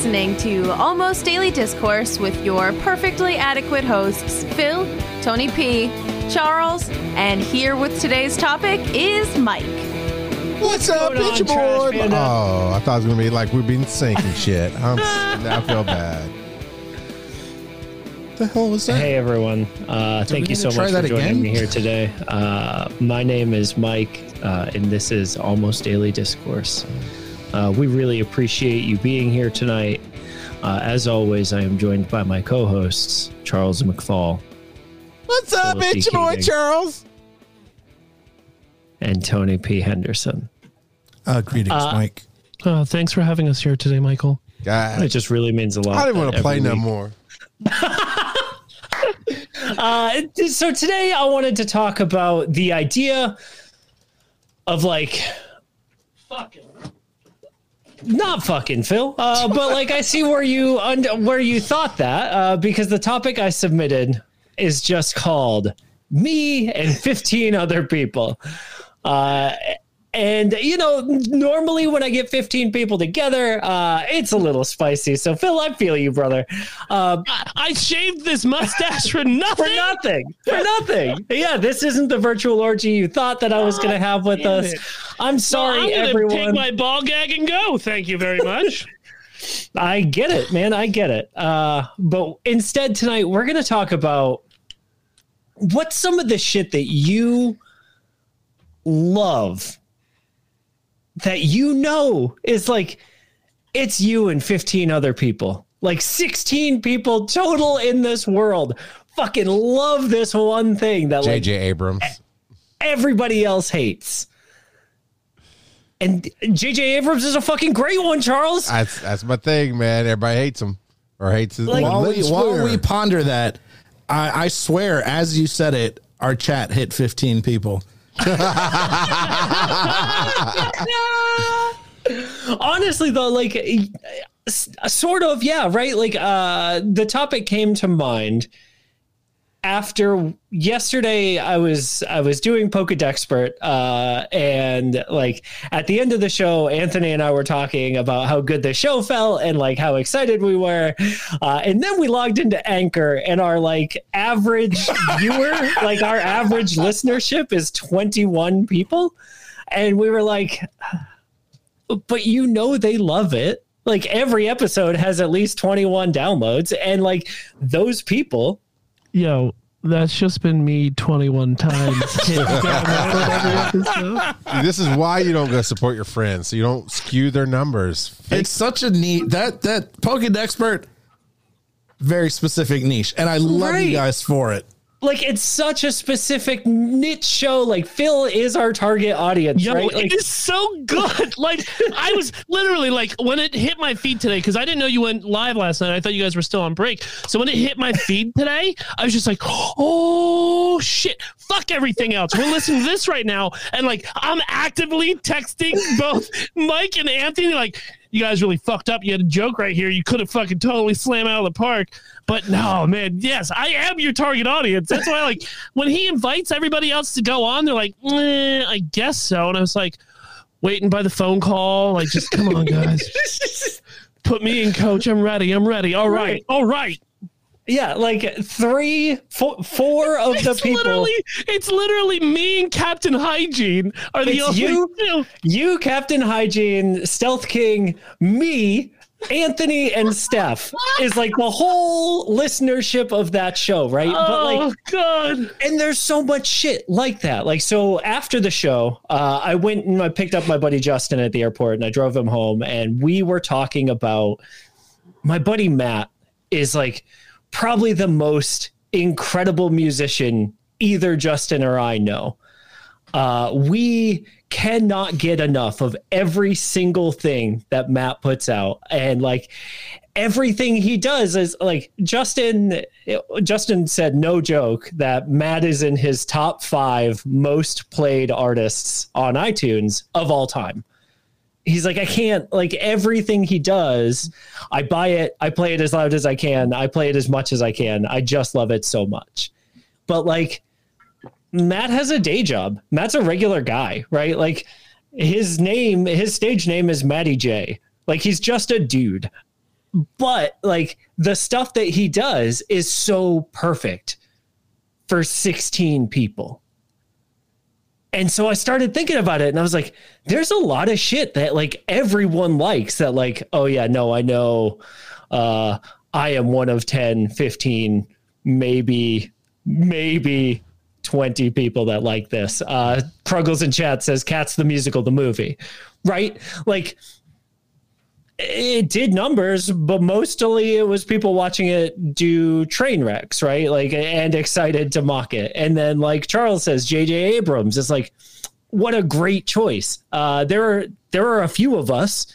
listening to Almost Daily Discourse with your perfectly adequate hosts, Phil, Tony P, Charles, and here with today's topic is Mike. What's up, going bitch Trash boy? Oh, I thought it was gonna be like we've been sinking shit. I'm, I feel bad. The hell was that? Hey everyone! Uh, thank you so much for joining again? me here today. Uh, my name is Mike, uh, and this is Almost Daily Discourse. Uh, we really appreciate you being here tonight. Uh, as always, I am joined by my co-hosts Charles McFall What's up, Philip bitch boy Charles? and Tony P. Henderson. Uh, greetings, Uh, Mike. Uh, thanks for having us here today, Michael. God, It just really means a lot. I didn't want to play every no more. Uh, so today I wanted to talk about the idea of like fucking not fucking Phil, uh, but like I see where you where you thought that uh, because the topic I submitted is just called me and 15 other people. Uh, and you know, normally when I get 15 people together, uh, it's a little spicy. So Phil, I feel you, brother. Uh, I, I shaved this mustache for nothing. for nothing. For nothing. Yeah, this isn't the virtual orgy you thought that I was going to have with us. it. I'm sorry, I'm everyone. take my ball gag and go. Thank you very much. I get it, man. I get it. Uh, but instead, tonight, we're going to talk about what's some of the shit that you love that you know is like it's you and 15 other people. Like 16 people total in this world fucking love this one thing that like JJ Abrams. everybody else hates. And J.J. Abrams is a fucking great one, Charles. That's that's my thing, man. Everybody hates him or hates his. Like- While we, while we ponder that, I, I swear, as you said it, our chat hit 15 people. Honestly, though, like, sort of, yeah, right? Like, uh, the topic came to mind after yesterday i was i was doing pokedexpert uh and like at the end of the show anthony and i were talking about how good the show felt and like how excited we were. Uh and then we logged into anchor and our like average viewer like our average listenership is 21 people. And we were like but you know they love it. Like every episode has at least 21 downloads. And like those people Yo, that's just been me 21 times. hitting download every episode. this is why you don't go support your friends, so you don't skew their numbers. It's such a neat that that Pokedex expert, very specific niche, and I love Right. you guys for it. Like it's such a specific niche show. Like Phil is our target audience, Yo, right? Like, it is so good. Like, I was literally like, when it hit my feed today, because I didn't know you went live last night. I thought you guys were still on break. So when it hit my feed today, I was just like, oh shit, fuck everything else. We're listening to this right now. And like, I'm actively texting both Mike and Anthony, like, you guys really fucked up. You had a joke right here. You could have fucking totally slammed out of the park. But no, man, yes, I am your target audience. That's why, like, when he invites everybody else to go on, they're like, eh, I guess so. And I was like, waiting by the phone call, like, just come on, guys. Put me in, coach. I'm ready. I'm ready. All right. Right. All right. Yeah, like three, four, four of the It's people. literally, it's literally me and Captain Hygiene are the only. you? You, Captain Hygiene, Stealth King, me, Anthony, and Steph is like the whole listenership of that show, right? but like oh God. and there's so much shit like that. Like, so after the show, uh, I went and I picked up my buddy Justin at the airport and I drove him home. And we were talking about my buddy Matt is like probably the most incredible musician either Justin or I know. Uh, we cannot get enough of every single thing that Matt puts out. And like, everything he does is like Justin Justin said no joke that Matt is in his top 5 most played artists on iTunes of all time. He's like I can't like everything he does I buy it I play it as loud as I can I play it as much as I can I just love it so much. But like Matt has a day job. Matt's a regular guy, right? Like his name, his stage name is Matty J. Like he's just a dude. but like the stuff that he does is so perfect for 16 people. And so I started thinking about it and I was like, there's a lot of shit that like everyone likes that, like, oh yeah, no, I know uh I am one of 10, 15, maybe, maybe 20 people that like this. Uh Kruggles in chat says Cats the musical, the movie. Right? Like it did numbers, but mostly it was people watching it do train wrecks, right? Like, and excited to mock it. And then, like Charles says, J.J. Abrams is like, what a great choice. Uh, there are there are a few of us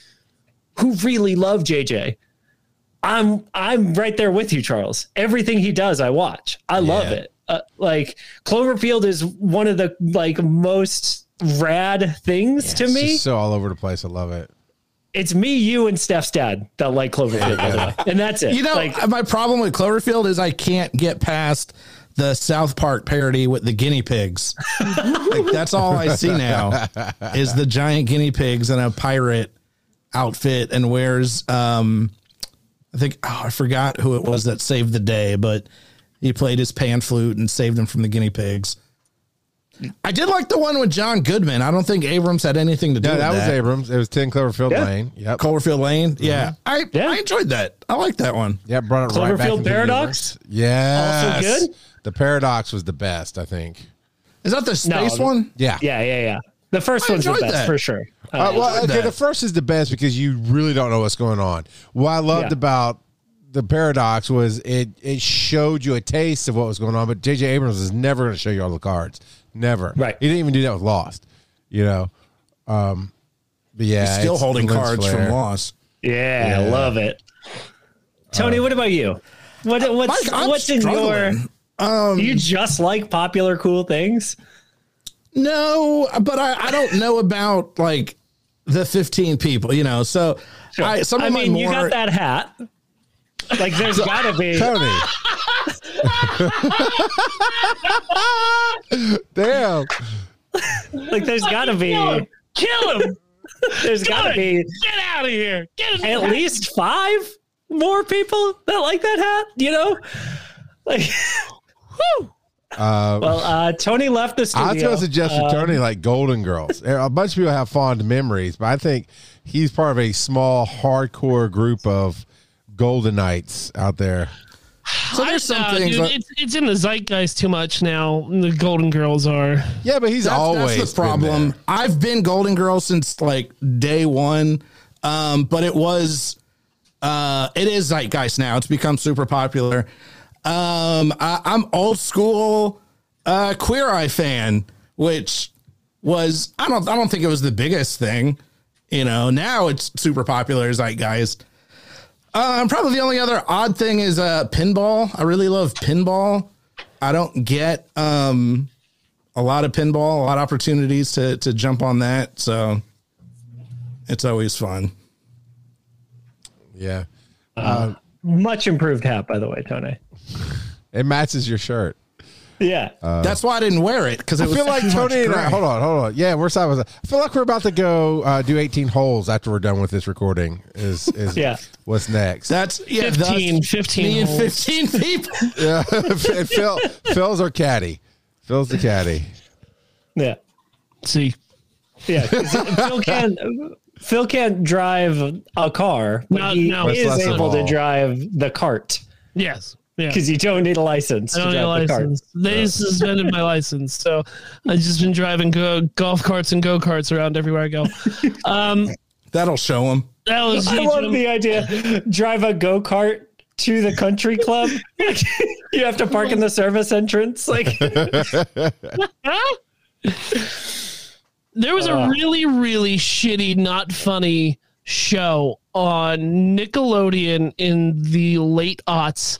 who really love J.J. I'm I'm right there with you, Charles. Everything he does, I watch. I love it. Uh, like Cloverfield is one of the like most rad things to It's me so all over the place. I love it. It's me, you, and Steph's dad that like Cloverfield, by the way. and that's it. You know, like, my problem with Cloverfield is I can't get past the South Park parody with the guinea pigs. like that's all I see now is the giant guinea pigs in a pirate outfit and wears um I think oh, I forgot who it was that saved the day, but he played his pan flute and saved them from the guinea pigs. I did like the one with John Goodman. I don't think Abrams had anything to do No, with that that. was Abrams. It was 10 Cloverfield Yeah. Lane. Yep. Cloverfield Lane. Yeah. I Yeah. I enjoyed that. I like that one. Yeah, brought it right back Cloverfield the Paradox? Yeah. Also good? The Paradox was the best, I think. Is that the space No. one? Yeah. yeah, yeah, yeah. The first I one's the best that. for sure. Uh, Uh, well, okay, that. the first is the best because you really don't know what's going on. What I loved Yeah. about the paradox was it it showed you a taste of what was going on, but J.J. Abrams is never going to show you all the cards. Never. Right. He didn't even do that with Lost. You know. Um, but yeah, Still holding lens cards flare. from Lost. yeah, I love it. Tony, what about you? What what's Mike, I'm what's in your? struggling. Um, Do you just like popular cool things? No, but I, I don't know about like the 15 people, you know. So I some of I my mean, more you got that hat. Like, there's gotta be. Tony. Damn. Like, there's gotta be. Kill him! Kill him! There's gotta Good. be Get out of here! Get him! at least five more people that like that hat. You know, like. Whew. Uh, Well, uh, Tony left the studio. I studio. was going to suggest for Um, Tony like Golden Girls. A bunch of people have fond memories, but I think he's part of a small, hardcore group of Golden Knights out there. so there's I- some uh, things dude, that- it's, it's in the zeitgeist too much now. The Golden Girls are. Yeah, but he's that's, always that's the been problem. there. I've been Golden Girl since like day one. Um, but it was uh it is zeitgeist now. It's become super popular. Um I, I'm old school uh queer eye fan, which was I don't I don't think it was the biggest thing. You know, now it's super popular zeitgeist. Um, probably the only other odd thing is uh pinball. I really love pinball. I don't get um a lot of pinball, a lot of opportunities to to jump on that. So it's always fun. Yeah, much improved hat, by the way, Tony. it matches your shirt. Yeah. That's why I didn't wear it because I was feel like Tony and I. Hold on, hold on. Yeah, we're side by side. I feel like we're about to go uh, do 18 holes after we're done with this recording. Is is Yeah. What's next? That's yeah, 15, that's 15 me and fifteen people. yeah, Phil. Phil's our caddy. Phil's the caddy. Yeah. See, Yeah. 'cause Phil can't. Phil can't drive a car, but No, he no. Is able to drive the cart yes, yeah. because you don't need a license I don't drive need a the cart. license. They suspended my license, so I've just been driving go- golf carts and go karts around everywhere I go. Um, That'll show them. that was I love the idea. Drive a go kart to the country club. you have to park in the service entrance. Like, there was a really, really shitty, not funny show on Nickelodeon in the late aughts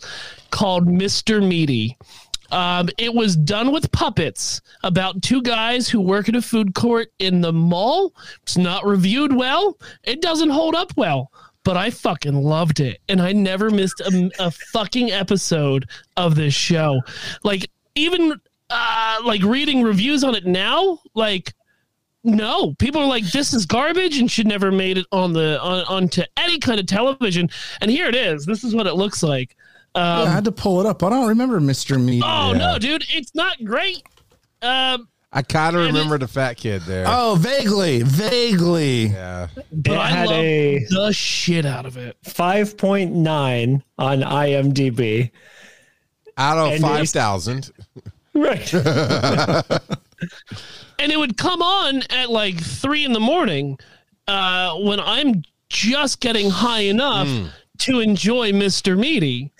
called Mr. Meaty. Um, it was done with puppets about two guys who work at a food court in the mall. It's not reviewed well. It doesn't hold up well, but I fucking loved it. And I never missed a, a fucking episode of this show. Like, even uh, like reading reviews on it now, like, no, people are like, this is garbage and should never made it on the on onto any kind of television. And here it is. This is what it looks like. Um, Yeah, I had to pull it up. I don't remember Mr. Meat. oh no, dude, it's not great. Um, I kind of And it- remember the fat kid there. Oh, vaguely, vaguely. Yeah. but It I had a- the shit out of it. 5.9 on IMDb. Out of And 5,000. Right. and it would come on at like three in the morning uh, when I'm just getting high enough to enjoy Mr. Meaty.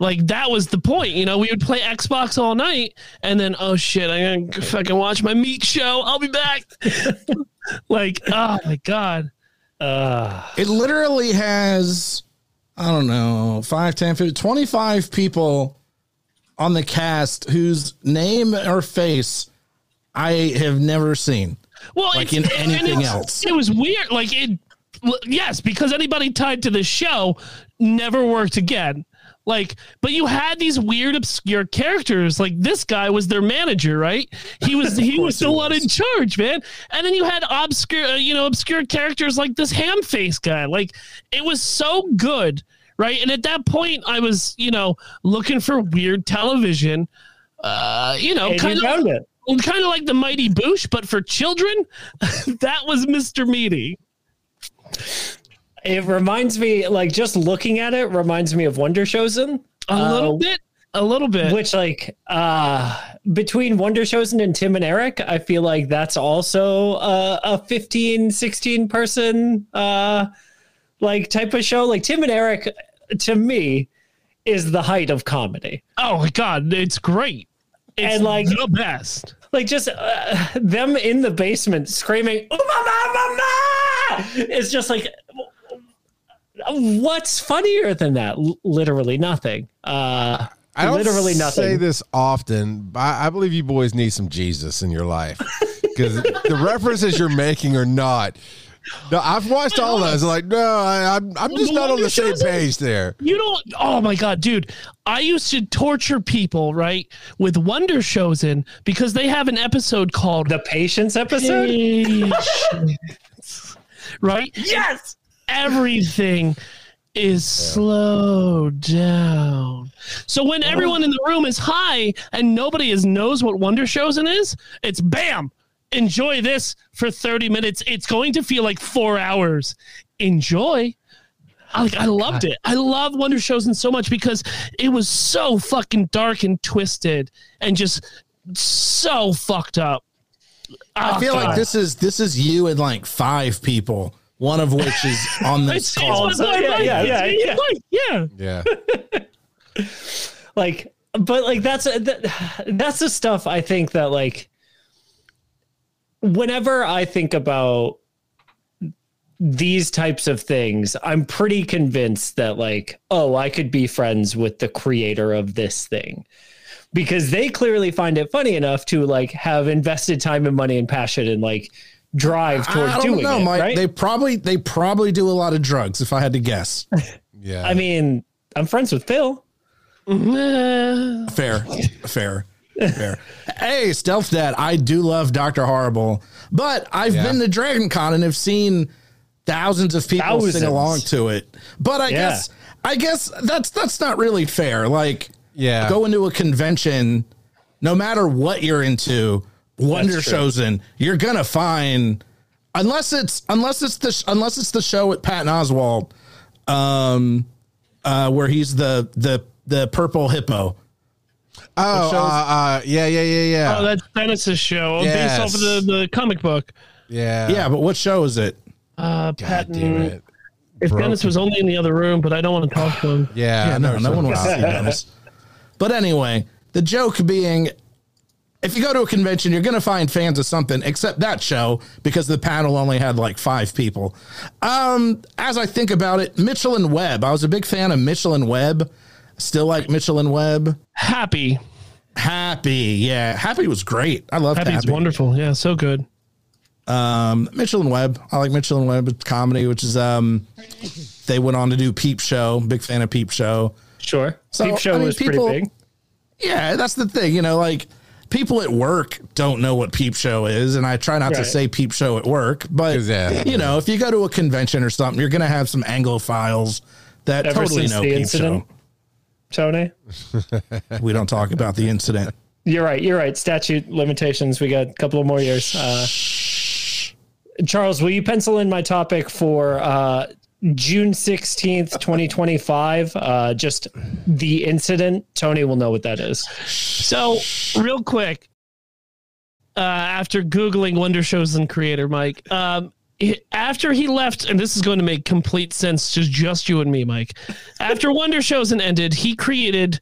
Like that was the point, you know. We would play Xbox all night, and then oh shit, I'm gonna fucking watch my meat show. I'll be back. like oh my god, Uh, It literally has, I don't know, 5, 10, 15, 25 people on the cast whose name or face I have never seen. well, Like in anything it's- else. It was weird. Like it, yes, because anybody tied to the show never worked again. Like, but you had these weird, obscure characters. Like this guy was their manager, right? He was he was the one in charge, man. And then you had obscure, uh, you know, obscure characters like this ham face guy. Like it was so good, right? And at that point, I was, you know, looking for weird television. Uh, you know, kind of it. kind of like the Mighty Boosh, but for children. that was Mr. Meaty. It reminds me, like, just looking at it reminds me of Wonder Showzen. A little Uh, bit, a little bit. Which, like, uh, between Wonder Showzen and Tim and Eric, I feel like that's also uh, a 15, 16 person, uh, like, type of show. Like, Tim and Eric, to me, is the height of comedy. oh my god, it's great. It's And, like- the best. like just uh, them in the basement screaming "Oh, mama, mama!" It's just like what's funnier than that? L- literally nothing. Uh, I don't literally nothing. say this often, but I I believe you boys need some Jesus in your life because the references you're making are not. No, I've watched all those. Like, no, I, I'm, I'm just The not on the same page there. You don't. Oh my god, dude! I used to torture people right with Wonder Showzen because they have an episode called the patience episode. Patience. right? Yes. Everything is slowed down. So when oh. everyone in the room is high and nobody is knows what Wonder Showzen is, it's bam. Enjoy this for 30 minutes. It's going to feel like four hours. Enjoy. I, like, I loved it. I love Wonder Showzen so much because it was so fucking dark and twisted and just so fucked up. I Oh, feel like this is this is you and like five people, one of which is on this It's, it's call. my boy yeah, yeah, yeah, yeah. Yeah. Yeah. like but like that's uh, that, that's the stuff i think that like whenever i think about these types of things i'm pretty convinced that like oh i could be friends with the creator of this thing because they clearly find it funny enough to like have invested time and money and passion and like drive towards I don't doing know, it Mike. right They probably they probably do a lot of drugs. If I had to guess, Yeah. i mean i'm friends with phil fair, fair, fair. Hey, Stealth Dad, I do love Doctor Horrible, but I've Yeah. been to Dragon Con and have seen thousands of people Thousands. sing along to it. But I Yeah. guess I guess that's that's not really fair. Like, Yeah. go into a convention, no matter what you're into, Wonder That's true. Chosen, you're gonna find unless it's unless it's the unless it's the show with Patton Oswalt, um, uh, where he's the the the purple hippo. oh, uh, uh, yeah, yeah, yeah, yeah. oh, that's Dennis's show based off of the, the comic book. yeah. Yeah, but what show is it? Uh, God Patton. damn it. If Broken. Dennis was only in the other room, but I don't want to talk to him. Yeah. Yeah, I no, know no one wants to see it. Dennis. But anyway, the joke being if you go to a convention, you're going to find fans of something, except that show because the panel only had like five people. Um, as I think about it, Mitchell and Webb. I was a big fan of Mitchell and Webb. Still like Mitchell and Webb. Happy. Happy, yeah, Happy was great. I love Happy's Happy. wonderful. Yeah, so good. Um, Mitchell and Webb. I like Mitchell and Webb comedy, which is um, they went on to do Peep Show. Big fan of Peep Show. sure So, Peep show I mean, was people- pretty big Yeah, that's the thing. You know, like people at work don't know what Peep Show is, and I try not to say Peep Show at work. but yeah. you know, if you go to a convention or something, you're gonna have some Anglophiles that Ever totally since know the Peep incident, Tony. We don't talk about the incident. You're right. You're right. Statute limitations. We got a couple of more years. Uh, Charles, will you pencil in my topic for uh, June 16th, 2025? Uh, just the incident. Tony will know what that is. So, real quick, uh, after Googling Wonder Showzen creator, Mike, um, after he left, and this is going to make complete sense to just you and me, Mike. After Wonder Showzen ended, he created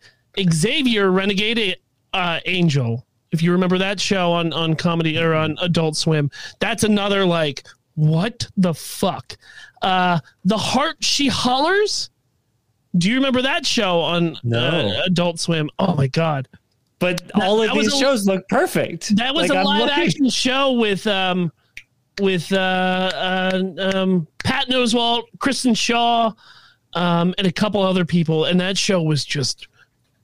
Xavier Renegade uh, Angel. If you remember that show on on comedy or on Adult Swim, that's another like what the fuck. Uh, the Heart She Hollers. Do you remember that show on No. uh, Adult Swim? Oh my god. But all of these a- shows look perfect. That was Like, a I'm live looking- action show with um with uh, uh um Pat Oswalt, Kristen Schaal, um, and a couple other people, and that show was just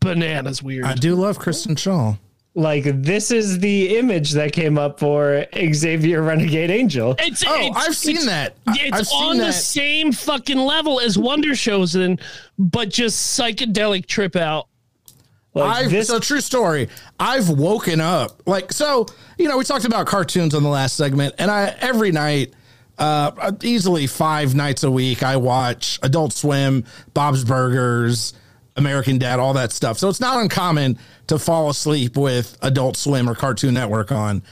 bananas weird. I do love Kristen Schaal. Like this is the image that came up for Xavier Renegade Angel. It's, Oh, it's- I've seen it's- that. It's I've seen on the that. same fucking level as Wonder Shows, and but just psychedelic trip out. Like I've this, so true story. I've woken up like so. You know, we talked about cartoons on the last segment, and I every night, uh, easily five nights a week, I watch Adult Swim, Bob's Burgers, American Dad, all that stuff. So it's not uncommon to fall asleep with Adult Swim or Cartoon Network on.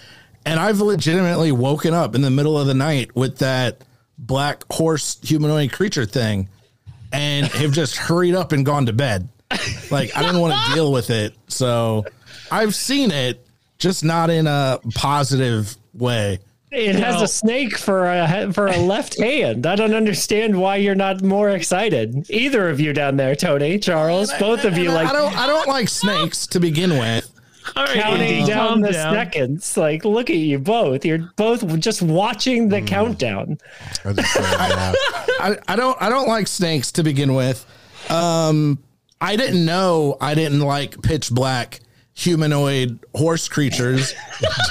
And I've legitimately woken up in the middle of the night with that black horse humanoid creature thing and have just hurried up and gone to bed. Like I didn't want to deal with it. So I've seen it, just not in a positive way. It has No. a snake for a for a left hand. I don't understand why you're not more excited. Either of you down there, Tony, Charles, both of you I- like I don't I don't like snakes to begin with. All right, counting Andy, down the down. seconds. Like, look at you both. You're both just watching the countdown. I just said, yeah. I, I don't I don't like snakes to begin with. Um I didn't know I didn't like pitch black humanoid horse creatures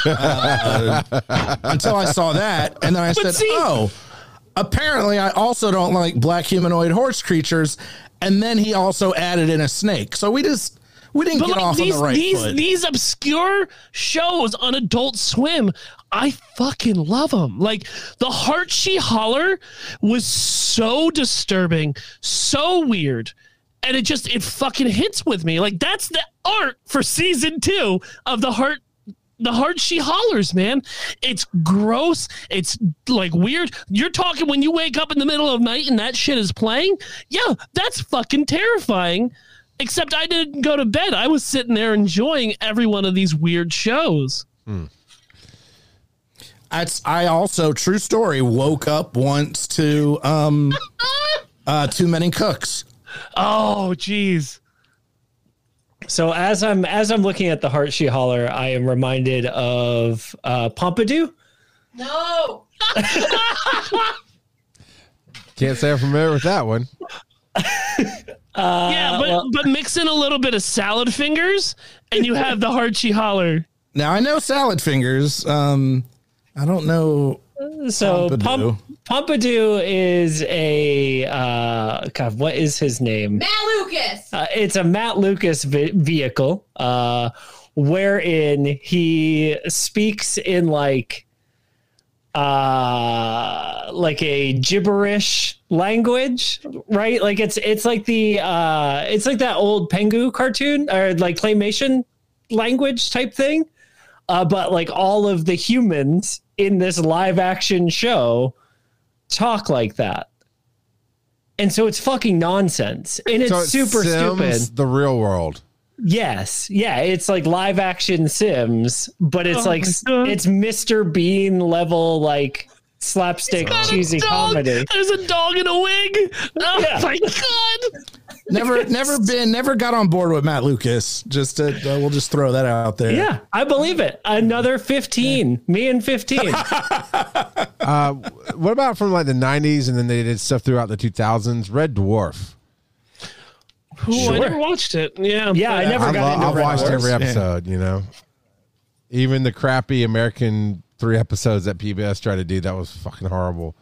uh, until I saw that, and then I said, see- "Oh, apparently I also don't like black humanoid horse creatures." And then he also added in a snake, so we just we didn't But get like off these on the right these foot. these obscure shows on Adult Swim, I fucking love them. Like the Heart She Holler was so disturbing, so weird, and it just it fucking hits with me. Like that's the art for season two of the Heart. The heart she hollers, man. It's gross. It's like weird. You're talking when you wake up in the middle of night and that shit is playing. Yeah, that's fucking terrifying. Except I didn't go to bed. I was sitting there enjoying every one of these weird shows. That's I also true story woke up once to um uh too many cooks. Oh, jeez. So as I'm as I'm looking at the heart she holler, I am reminded of uh, Pompidou. No. Can't say I'm familiar with that one. yeah, but well- but mix in a little bit of salad fingers, and you have the heart she holler. Now I know salad fingers. Um I don't know So Pompidou. Pomp- Pompidou is a uh, God. What is his name? Matt Lucas. Uh, it's a Matt Lucas vi- vehicle, uh, wherein he speaks in like uh like a gibberish language right like it's it's like the uh it's like that old Pingu cartoon or like claymation language type thing uh but like all of the humans in this live action show talk like that and so it's fucking nonsense and it's So it super Sims, stupid The real world. Yes, yeah, it's like live action Sims, but it's Oh like it's Mr. Bean level like slapstick cheesy dog. comedy. There's a dog in a wig. Oh Yeah. my god. Never never been never got on board with Matt Lucas. Just to, uh, we'll just throw that out there. Yeah, I believe it. Another 15. Me and 15. Uh, what about from like the 90s and then they did stuff throughout the 2000s? Red Dwarf. Ooh, I never watched it. Yeah. Yeah, I never I got lo- into I've Red watched Dwarf. every Yeah. episode, you know. even the crappy American three episodes that PBS tried to do, that was fucking horrible.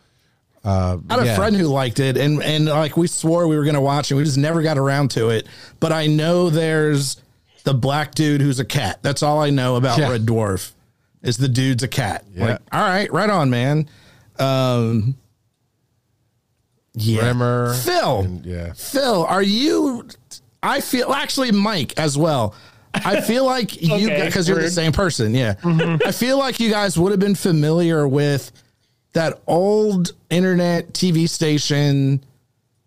Uh, I had yeah. a friend who liked it, and and like we swore we were going to watch it, we just never got around to it. But I know there's the black dude who's a cat. That's all I know about Yeah. Red Dwarf. Is the dude's a cat? Yeah. Like, all right, right on, man. Um, yeah, Rimmer, Phil. and- yeah. Phil, are you? I feel actually Mike as well. I feel like you Okay, because you're the same person. Yeah, I feel like you guys would have been familiar with that old internet TV station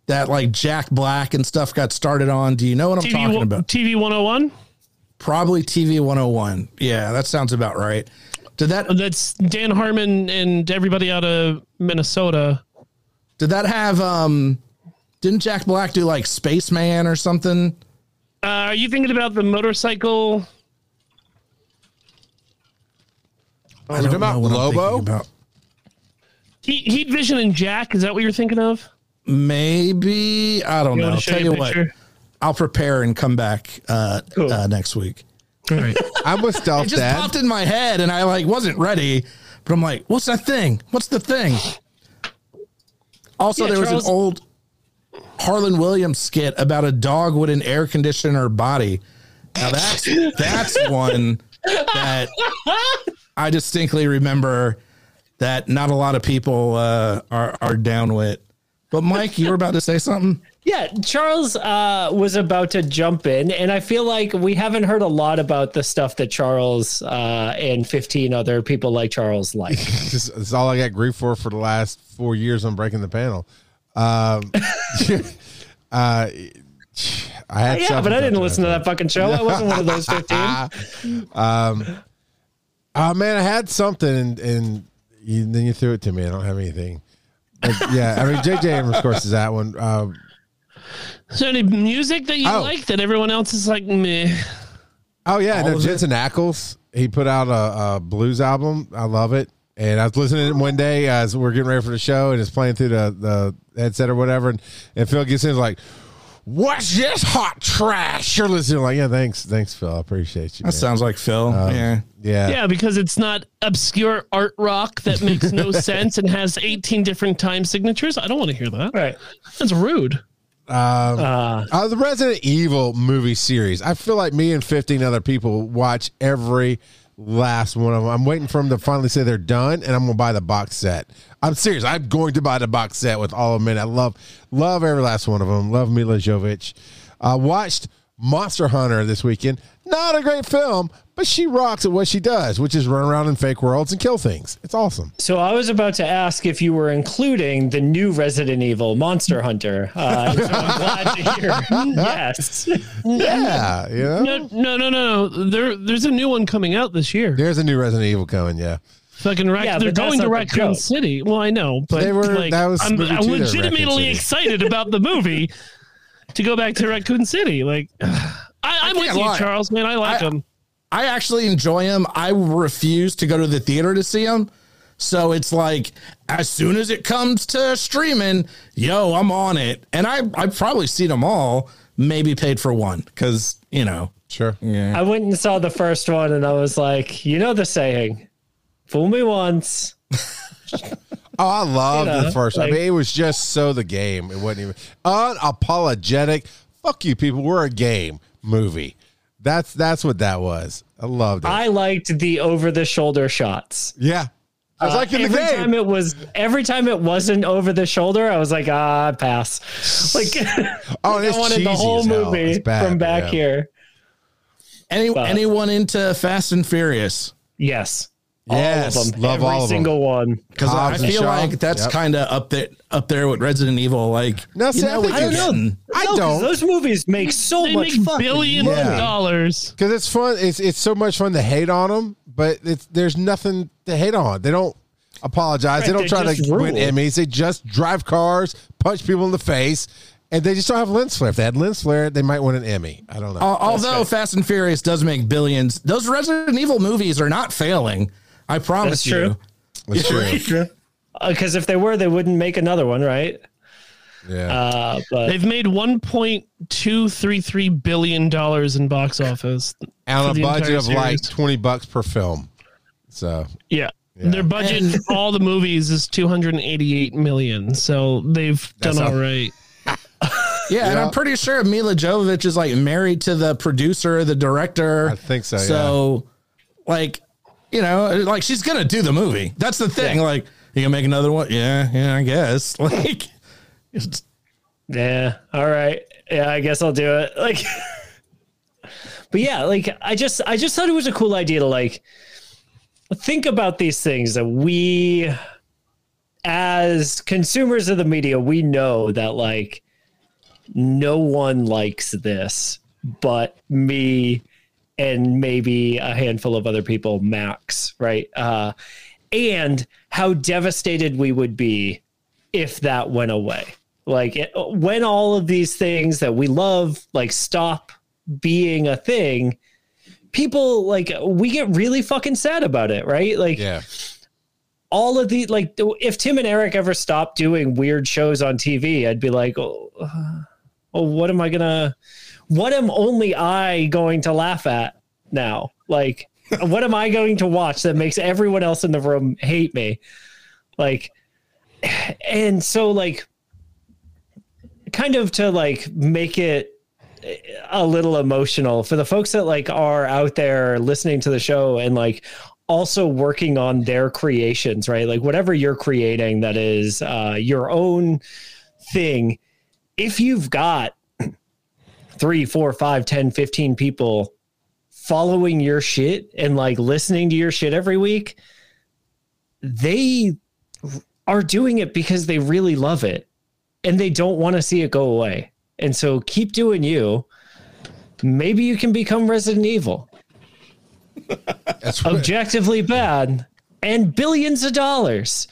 that like Jack Black and stuff got started on. Do you know what I'm TV, talking about? TV 101. Probably TV 101. Yeah, that sounds about right. Did that That's Dan Harmon and everybody out of Minnesota. did that have um? Didn't Jack Black do like Spaceman or something? Uh, are you thinking about the motorcycle? I you talking about what I'm thinking Lobo? about. Heat, Heat Vision and Jack. Is that what you're thinking of? Maybe I don't You know. want to show Tell you you what. I'll prepare and come back uh, Cool. uh, next week. All right. I'm with It just Dad. popped in my head, and I like wasn't ready. But I'm like, what's that thing? What's the thing? Also, Yeah, there was an old Harland Williams skit about a dog with an air conditioner body. Now that's that's one that I distinctly remember that not a lot of people uh, are are down with. But Mike, you were about to say something. Yeah, Charles uh, was about to jump in, and I feel like we haven't heard a lot about the stuff that Charles uh, and 15 other people like Charles like. Just, it's all I got grief for for the last four years on breaking the panel. Um, uh, I had yeah, but I didn't to- listen to that fucking show. I wasn't one of those 15. um, Oh man, I had something and, and you, then you threw it to me. I don't have anything. But yeah, I mean JJ Abrams, of course, is that one. Uh, Is there any music that you Oh. like that everyone else is like meh? oh yeah, All no, of it? Ackles. He put out a, a blues album. I love it. And I was listening to it one day as we're getting ready for the show, and it's playing through the, the headset or whatever. And, and Phil gets in, is like, "What's this hot trash?" You're listening, like, "Yeah, thanks, thanks, Phil. I appreciate you." That man." sounds like Phil. Um, yeah. yeah, Yeah, because it's not obscure art rock that makes no sense and has 18 different time signatures. I don't want to hear that. Right. That's rude. Uh, Uh, the Resident Evil movie series. I feel like me and 15 other people watch every last one of them. I'm waiting for them to finally say they're done, and I'm to buy the box set. I'm serious. I'm going to buy the box set with all of them in. I love, love every last one of them. Love Milla. Uh, watched Monster Hunter this weekend. Not a great film, but she rocks at what she does, which is run around in fake worlds and kill things. It's awesome. so I was about to ask if you were including the new Resident Evil Monster Hunter. Uh, so I'm glad to hear. yes. Yeah, you know? No, no, no, no. no. There, there's a new one coming out this year. There's a new Resident Evil coming. Yeah. Fucking Rac- Yeah, they're going to not the Raccoon. City. Well, I know, but They were- like, that was I'm, movie I'm two, they're Raccoon legitimately excited about the movie to go back to Raccoon City. Like, I, I'm with can't you, lie. Charles. Man, I like I- them. I actually enjoy them. I refuse to go to the theater to see them. So it's like as soon as it comes to streaming, yo, I'm on it. And I I've probably seen them all, maybe paid for one cuz, you know. Sure. Yeah. I went and saw the first one, and I was like, you know the saying, fool me once. Oh, I loved You know, the first. I mean, it was just so the game. It wasn't even unapologetic. Fuck you, people. We're a game movie. That's that's what that was. I loved it. I liked the over the shoulder shots. yeah, I was like in the every game. time it was every time it wasn't over the shoulder, I was like, ah, pass. Like oh, and I it's wanted the cheesy whole movie bad, from back yeah. here. Any But- anyone into Fast and Furious? Yes. Yes, all of them. love every all of them. single one. Because I Hobbs and feel Shaw. like that's Yep. kind of up there up there with Resident Evil. Like, No, see, you I think what you're it's- getting. I No, 'cause don't Those movies make so They much make fucking billions money. of Yeah. dollars. because it's fun. It's it's so much fun to hate on them, but it's there's nothing to hate on. They don't apologize. they don't they try to just win rule. Emmys. They just drive cars, punch people in the face, and they just don't have lens flare. If they had lens flare, they might win an Emmy. I don't know. Al- Although Fast and Furious does make billions, those Resident Evil movies are not failing. I promise That's you. true. That's true. Because if they were, they wouldn't make another one, right? Yeah. Uh, but They've made 1.233 billion dollars in box office. on a budget entire of like series. 20 bucks per film. So, Yeah. Yeah. Their budget for all the movies is 288 million. So they've That's done all right. Yeah, and Yeah. I'm pretty sure Milla Jovovich is like married to the producer, the director. I think so, So, like, you know, like she's gonna do the movie. That's the thing. Like, you gonna make another one? Yeah, yeah, I guess. Like, Yeah. All right. Yeah, I guess I'll do it. Like But yeah, like I just I just thought it was a cool idea to like think about these things that we as consumers of the media, we know that like no one likes this but me and maybe a handful of other people max, right? Uh and how devastated we would be if that went away. Like it, when all of these things that we love like stop being a thing, people like we get really fucking sad about it, right? Like yeah. all of the like if Tim and Eric ever stopped doing weird shows on TV, I'd be like, oh, oh what am I gonna? What am only I going to laugh at now? Like, what am I going to watch that makes everyone else in the room hate me? Like, and so like, kind of to like make it a little emotional for the folks that like are out there listening to the show and like also working on their creations right like whatever you're creating that is uh your own thing if you've got three four five ten fifteen people following your shit and like listening to your shit every week they are doing it because they really love it and they don't want to see it go away and so keep doing you. Maybe you can become Resident Evil. That's Objectively bad and billions of dollars.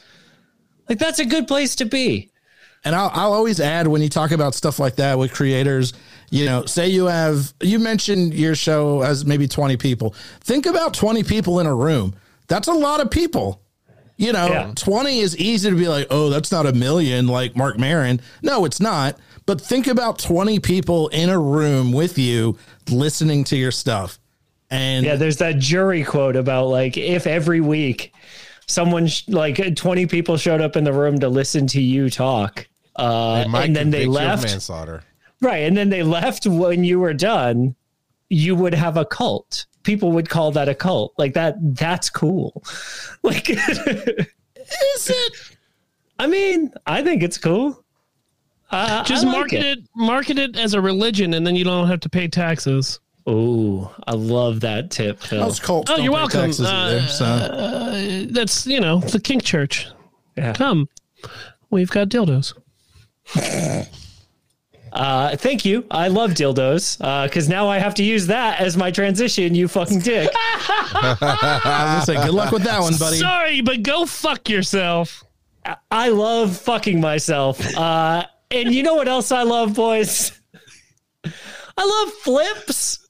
Like that's a good place to be. and I'll, I'll always add when you talk about stuff like that with creators, you know, say you have, you mentioned your show as maybe 20 people. Think about 20 people in a room. That's a lot of people. You know, Yeah. 20 is easy to be like, oh, that's not a million like Marc Maron. No, it's not. But think about 20 people in a room with you listening to your stuff. And Yeah, there's that jury quote about like if every week someone sh- like 20 people showed up in the room to listen to you talk uh and then they convict you of left manslaughter. Right and then they left when you were done you would have a cult people would call that a cult like that that's cool like is it? i mean i think it's cool uh, Just I like market it. market it as a religion, and then you don't have to pay taxes. Oh, I love that tip, Phil. Those cults Oh, don't you're pay welcome. taxes either, Uh, so. That's you know the kink church. Yeah. Come, we've got dildos. Uh, thank you. I love dildos because now I have to use that as my transition. You fucking dick. I was gonna say, good luck with that one, buddy. Sorry, but go fuck yourself. I love fucking myself. Uh, and you know what else I love, boys? I love flips.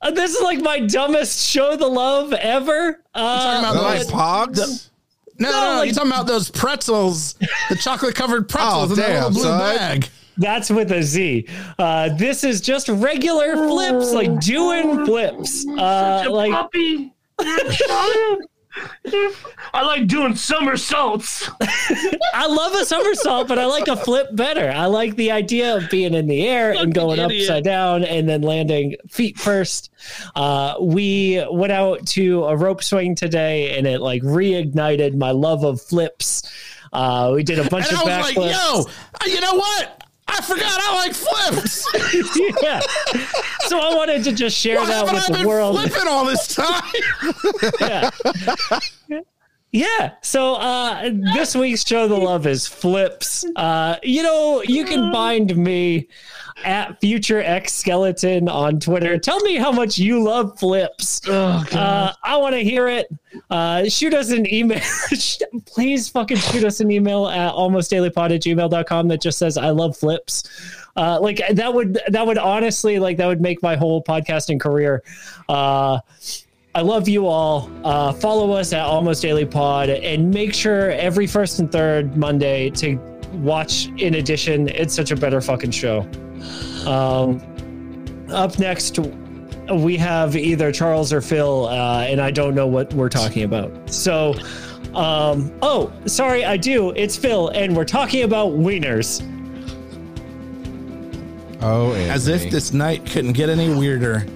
Uh, this is like my dumbest show the love ever. Uh, talking about Is that like those- Pogs? No, no, no, like- you're talking about those pretzels, the chocolate covered pretzels Oh, in that little blue son. bag. That's with a Z. Uh, this is just regular flips, like doing flips. Uh, like puppy. I like doing somersaults. I love a somersault, but I like a flip better. I like the idea of being in the air and going idiot. upside down and then landing feet first. Uh, we went out to a rope swing today, and it like reignited my love of flips. Uh, we did a bunch And of I was like, yo, you know what? I forgot I like flips. yeah. So I wanted to just share Why that with I the world. flipping all this time? yeah. Yeah. So uh this week's show the love is flips. Uh you know, you can find me at future X skeleton on Twitter. Tell me how much you love flips. Oh. Uh, I want to hear it. Uh, shoot us an email. Please fucking shoot us an email at almostdailypod at gmail.com that just says I love flips. Uh, like that would that would honestly like that would make my whole podcasting career. Uh, I love you all. Uh, follow us at Almost Daily Pod and make sure every first and third Monday to watch in addition. It's such a better fucking show. Um, up next, we have either Charles or Phil, uh, and I don't know what we're talking about. So, um, oh, sorry, I do. It's Phil, and we're talking about wieners. Oh, As if this night couldn't get any weirder.